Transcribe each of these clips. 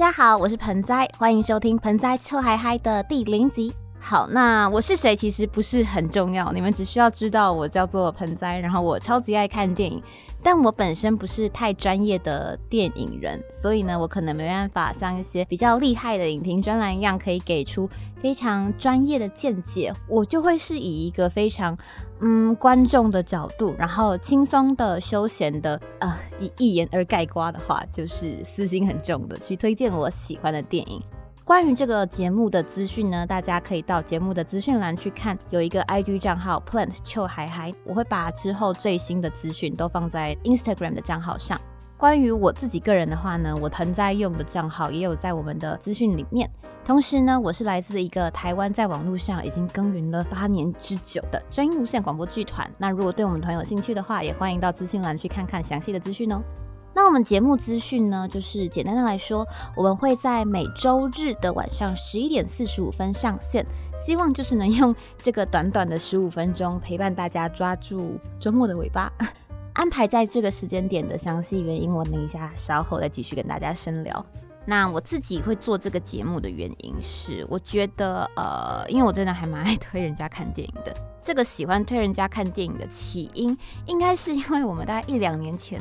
大家好，我是盆栽，欢迎收听盆栽臭嗨嗨的第零集。好，那我是谁其实不是很重要，你们只需要知道我叫做盆栽，然后我超级爱看电影，但我本身不是太专业的电影人，所以呢，我可能没办法像一些比较厉害的影评专栏一样，可以给出非常专业的见解。我就会是以一个非常嗯观众的角度，然后轻松的、休闲的，呃，以一言而概括的话，就是私心很重的去推荐我喜欢的电影。关于这个节目的资讯呢，大家可以到节目的资讯栏去看，有一个 ID 账号 Plant 秋海海，我会把之后最新的资讯都放在 Instagram 的账号上。关于我自己个人的话呢，我盆栽用的账号也有在我们的资讯里面。同时呢，我是来自一个台湾在网络上已经耕耘了八年之久的声音无线广播剧团。那如果对我们团有兴趣的话，也欢迎到资讯栏去看看详细的资讯哦。那我们节目资讯呢，就是简单的来说，我们会在每周日的晚上十一点四十五分上线，希望就是能用这个短短的十五分钟陪伴大家抓住周末的尾巴。安排在这个时间点的详细原因，我等一下稍后再继续跟大家深聊。那我自己会做这个节目的原因是，我觉得呃，因为我真的还蛮爱推人家看电影的。这个喜欢推人家看电影的起因，应该是因为我们大概一两年前。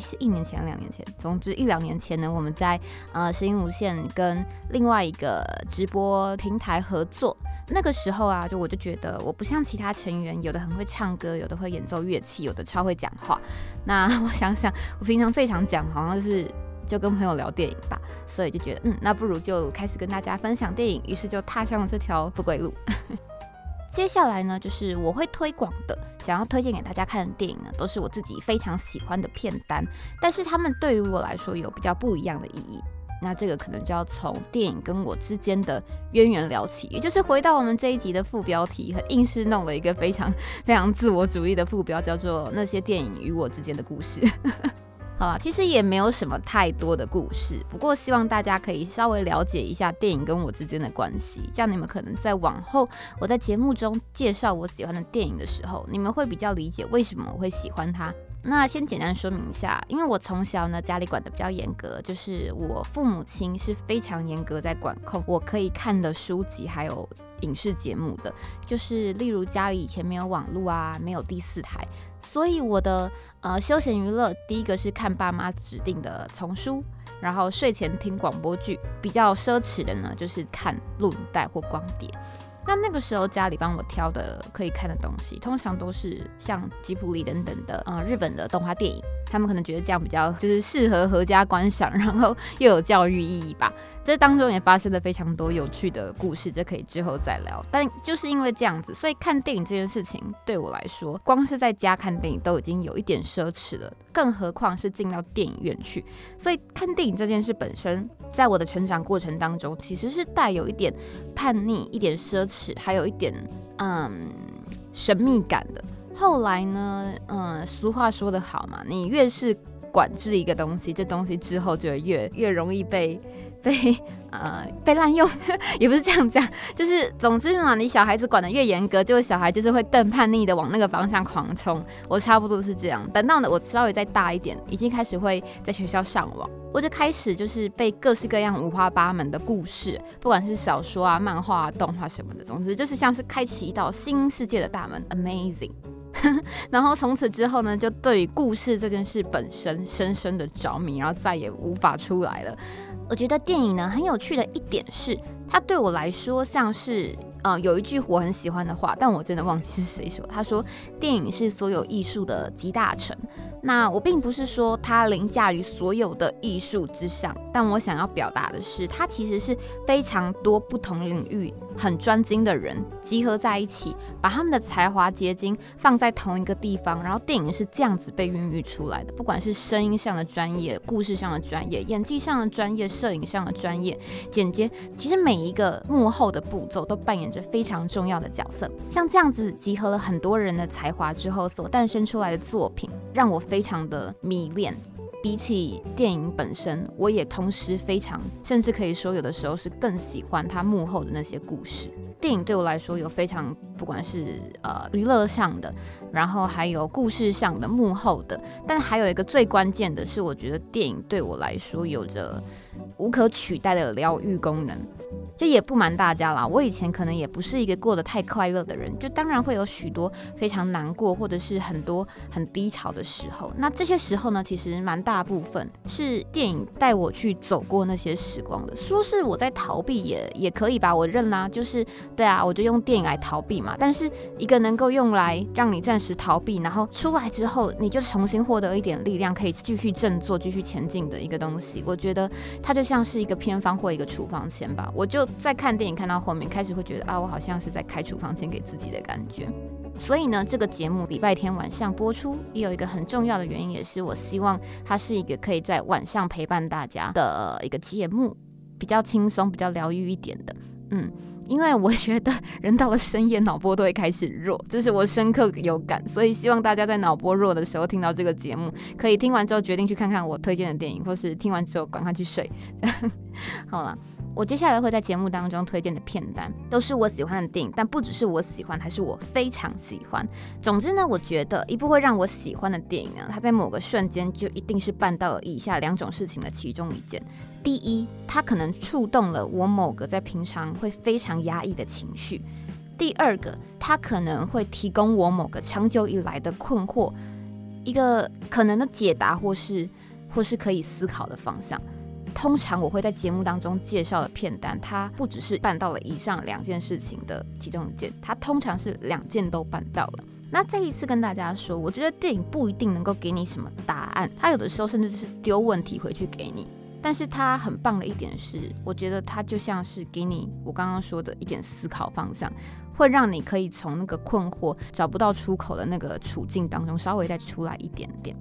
是一年前、两年前，总之一两年前呢，我们在呃声音无限跟另外一个直播平台合作。那个时候啊，就我就觉得我不像其他成员，有的很会唱歌，有的会演奏乐器，有的超会讲话。那我想想，我平常最常讲好像是就跟朋友聊电影吧，所以就觉得嗯，那不如就开始跟大家分享电影，于是就踏上了这条不归路。接下来呢，就是我会推广的，想要推荐给大家看的电影呢，都是我自己非常喜欢的片单，但是他们对于我来说有比较不一样的意义。那这个可能就要从电影跟我之间的渊源聊起，也就是回到我们这一集的副标题，和硬是弄了一个非常非常自我主义的副标，叫做那些电影与我之间的故事。好了，其实也没有什么太多的故事，不过希望大家可以稍微了解一下电影跟我之间的关系，这样你们可能在往后我在节目中介绍我喜欢的电影的时候，你们会比较理解为什么我会喜欢它。那先简单说明一下，因为我从小呢家里管的比较严格，就是我父母亲是非常严格在管控我可以看的书籍还有影视节目的，就是例如家里以前没有网络啊，没有第四台。所以我的呃休闲娱乐，第一个是看爸妈指定的丛书，然后睡前听广播剧。比较奢侈的呢，就是看录影带或光碟。那那个时候家里帮我挑的可以看的东西，通常都是像吉普力等等的呃日本的动画电影。他们可能觉得这样比较就是适合合家观赏，然后又有教育意义吧。这当中也发生了非常多有趣的故事，这可以之后再聊。但就是因为这样子，所以看电影这件事情对我来说，光是在家看电影都已经有一点奢侈了，更何况是进到电影院去。所以看电影这件事本身，在我的成长过程当中，其实是带有一点叛逆、一点奢侈，还有一点嗯神秘感的。后来呢，嗯，俗话说得好嘛，你越是管制一个东西，这东西之后就越越容易被。被呃被滥用，也不是这样讲，就是总之嘛，你小孩子管的越严格，就是小孩就是会更叛逆的往那个方向狂冲。我差不多是这样。等到呢我稍微再大一点，已经开始会在学校上网，我就开始就是被各式各样五花八门的故事，不管是小说啊、漫画、啊、动画什么的，总之就是像是开启一道新世界的大门，amazing。然后从此之后呢，就对于故事这件事本身深深的着迷，然后再也无法出来了。我觉得电影呢很有趣的一点是，它对我来说像是，呃，有一句我很喜欢的话，但我真的忘记是谁说。他说，电影是所有艺术的集大成。那我并不是说它凌驾于所有的艺术之上，但我想要表达的是，它其实是非常多不同领域很专精的人集合在一起，把他们的才华结晶放在同一个地方，然后电影是这样子被孕育出来的。不管是声音上的专业、故事上的专业、演技上的专业、摄影上的专业、剪接，其实每一个幕后的步骤都扮演着非常重要的角色。像这样子集合了很多人的才华之后所诞生出来的作品，让我。非常的迷恋，比起电影本身，我也同时非常，甚至可以说有的时候是更喜欢它幕后的那些故事。电影对我来说有非常不管是呃娱乐上的，然后还有故事上的幕后的，但还有一个最关键的是，我觉得电影对我来说有着无可取代的疗愈功能。这也不瞒大家啦，我以前可能也不是一个过得太快乐的人，就当然会有许多非常难过或者是很多很低潮的时候。那这些时候呢，其实蛮大部分是电影带我去走过那些时光的。说是我在逃避也也可以吧，我认啦，就是对啊，我就用电影来逃避嘛。但是一个能够用来让你暂时逃避，然后出来之后你就重新获得一点力量，可以继续振作、继续前进的一个东西，我觉得它就像是一个偏方或一个处方签吧。我就。在看电影看到后面，开始会觉得啊，我好像是在开处方签给自己的感觉。所以呢，这个节目礼拜天晚上播出，也有一个很重要的原因，也是我希望它是一个可以在晚上陪伴大家的一个节目，比较轻松、比较疗愈一点的。嗯，因为我觉得人到了深夜，脑波都会开始弱，这是我深刻有感。所以希望大家在脑波弱的时候听到这个节目，可以听完之后决定去看看我推荐的电影，或是听完之后赶快去睡。好了。我接下来会在节目当中推荐的片单，都是我喜欢的电影，但不只是我喜欢，还是我非常喜欢。总之呢，我觉得一部会让我喜欢的电影呢，它在某个瞬间就一定是办到了以下两种事情的其中一件。第一，它可能触动了我某个在平常会非常压抑的情绪；第二个，它可能会提供我某个长久以来的困惑一个可能的解答，或是或是可以思考的方向。通常我会在节目当中介绍的片单，它不只是办到了以上两件事情的其中一件，它通常是两件都办到了。那再一次跟大家说，我觉得电影不一定能够给你什么答案，它有的时候甚至是丢问题回去给你。但是它很棒的一点是，我觉得它就像是给你我刚刚说的一点思考方向，会让你可以从那个困惑找不到出口的那个处境当中稍微再出来一点点。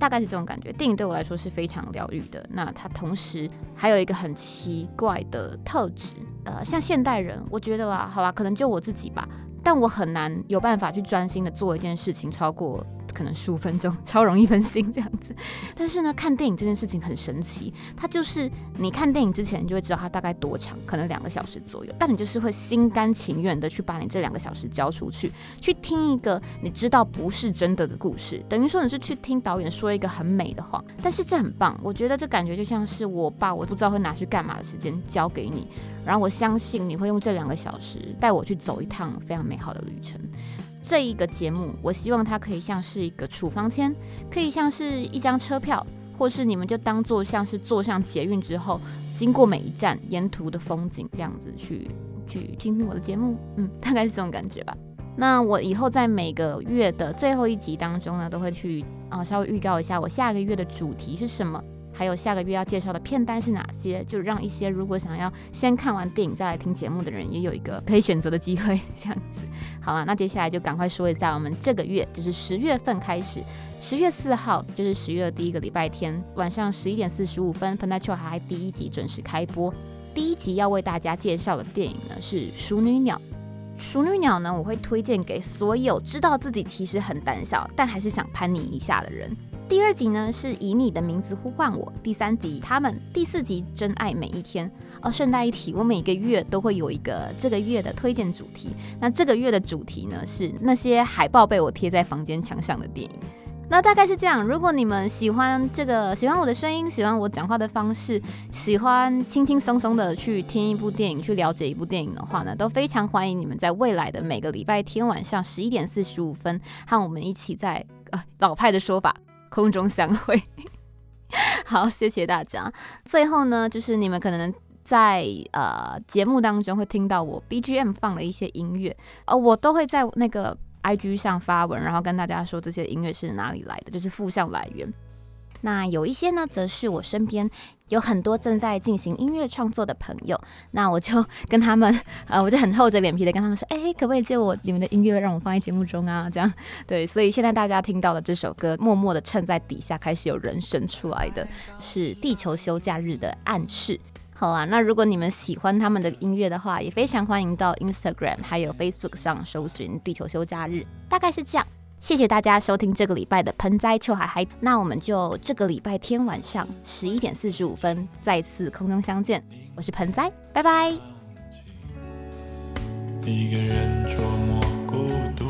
大概是这种感觉，电影对我来说是非常疗愈的。那它同时还有一个很奇怪的特质，呃，像现代人，我觉得啦，好吧，可能就我自己吧，但我很难有办法去专心的做一件事情超过。可能十五分钟 超容易分心这样子，但是呢，看电影这件事情很神奇，它就是你看电影之前，你就会知道它大概多长，可能两个小时左右，但你就是会心甘情愿的去把你这两个小时交出去，去听一个你知道不是真的的故事，等于说你是去听导演说一个很美的话，但是这很棒，我觉得这感觉就像是我把我不知道会拿去干嘛的时间交给你，然后我相信你会用这两个小时带我去走一趟非常美好的旅程。这一个节目，我希望它可以像是一个处方签，可以像是一张车票，或是你们就当做像是坐上捷运之后，经过每一站沿途的风景这样子去去听听我的节目，嗯，大概是这种感觉吧。那我以后在每个月的最后一集当中呢，都会去啊稍微预告一下我下个月的主题是什么。还有下个月要介绍的片单是哪些？就让一些如果想要先看完电影再来听节目的人，也有一个可以选择的机会。这样子，好了，那接下来就赶快说一下，我们这个月就是十月份开始，十月四号就是十月的第一个礼拜天晚上十一点四十五分，《p e n a t r o 还第一集准时开播。第一集要为大家介绍的电影呢是《熟女鸟》。《熟女鸟》呢，我会推荐给所有知道自己其实很胆小，但还是想攀你一下的人。第二集呢是以你的名字呼唤我，第三集他们，第四集真爱每一天。哦，顺带一提，我每个月都会有一个这个月的推荐主题。那这个月的主题呢是那些海报被我贴在房间墙上的电影。那大概是这样。如果你们喜欢这个，喜欢我的声音，喜欢我讲话的方式，喜欢轻轻松松的去听一部电影，去了解一部电影的话呢，都非常欢迎你们在未来的每个礼拜天晚上十一点四十五分和我们一起在呃老派的说法。空中相会，好，谢谢大家。最后呢，就是你们可能在呃节目当中会听到我 BGM 放了一些音乐，呃，我都会在那个 IG 上发文，然后跟大家说这些音乐是哪里来的，就是负向来源。那有一些呢，则是我身边有很多正在进行音乐创作的朋友，那我就跟他们，呃，我就很厚着脸皮的跟他们说，哎，可不可以借我你们的音乐，让我放在节目中啊？这样，对，所以现在大家听到的这首歌，默默的衬在底下开始有人声出来的是地球休假日的暗示。好啊，那如果你们喜欢他们的音乐的话，也非常欢迎到 Instagram 还有 Facebook 上搜寻地球休假日，大概是这样。谢谢大家收听这个礼拜的盆栽臭海海那我们就这个礼拜天晚上十一点四十五分再次空中相见。我是盆栽拜拜。一个人琢磨孤独。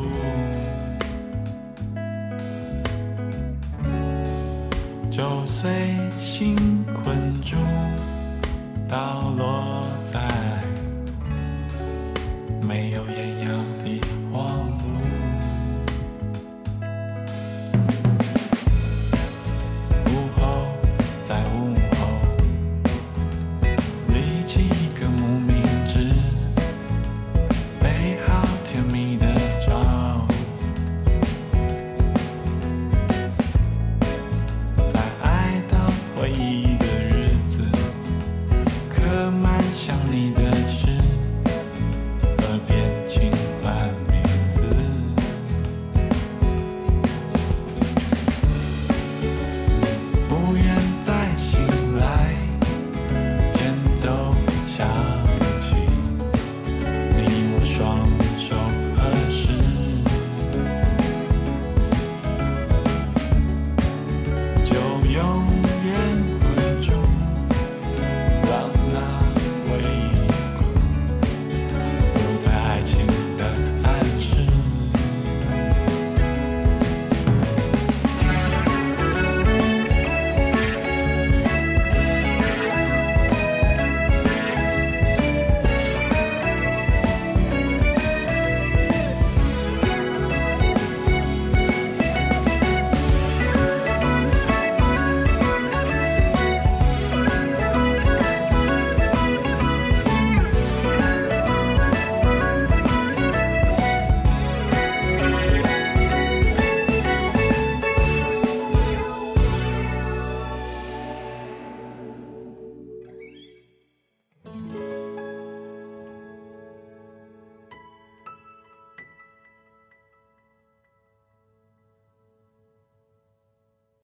就随心困住落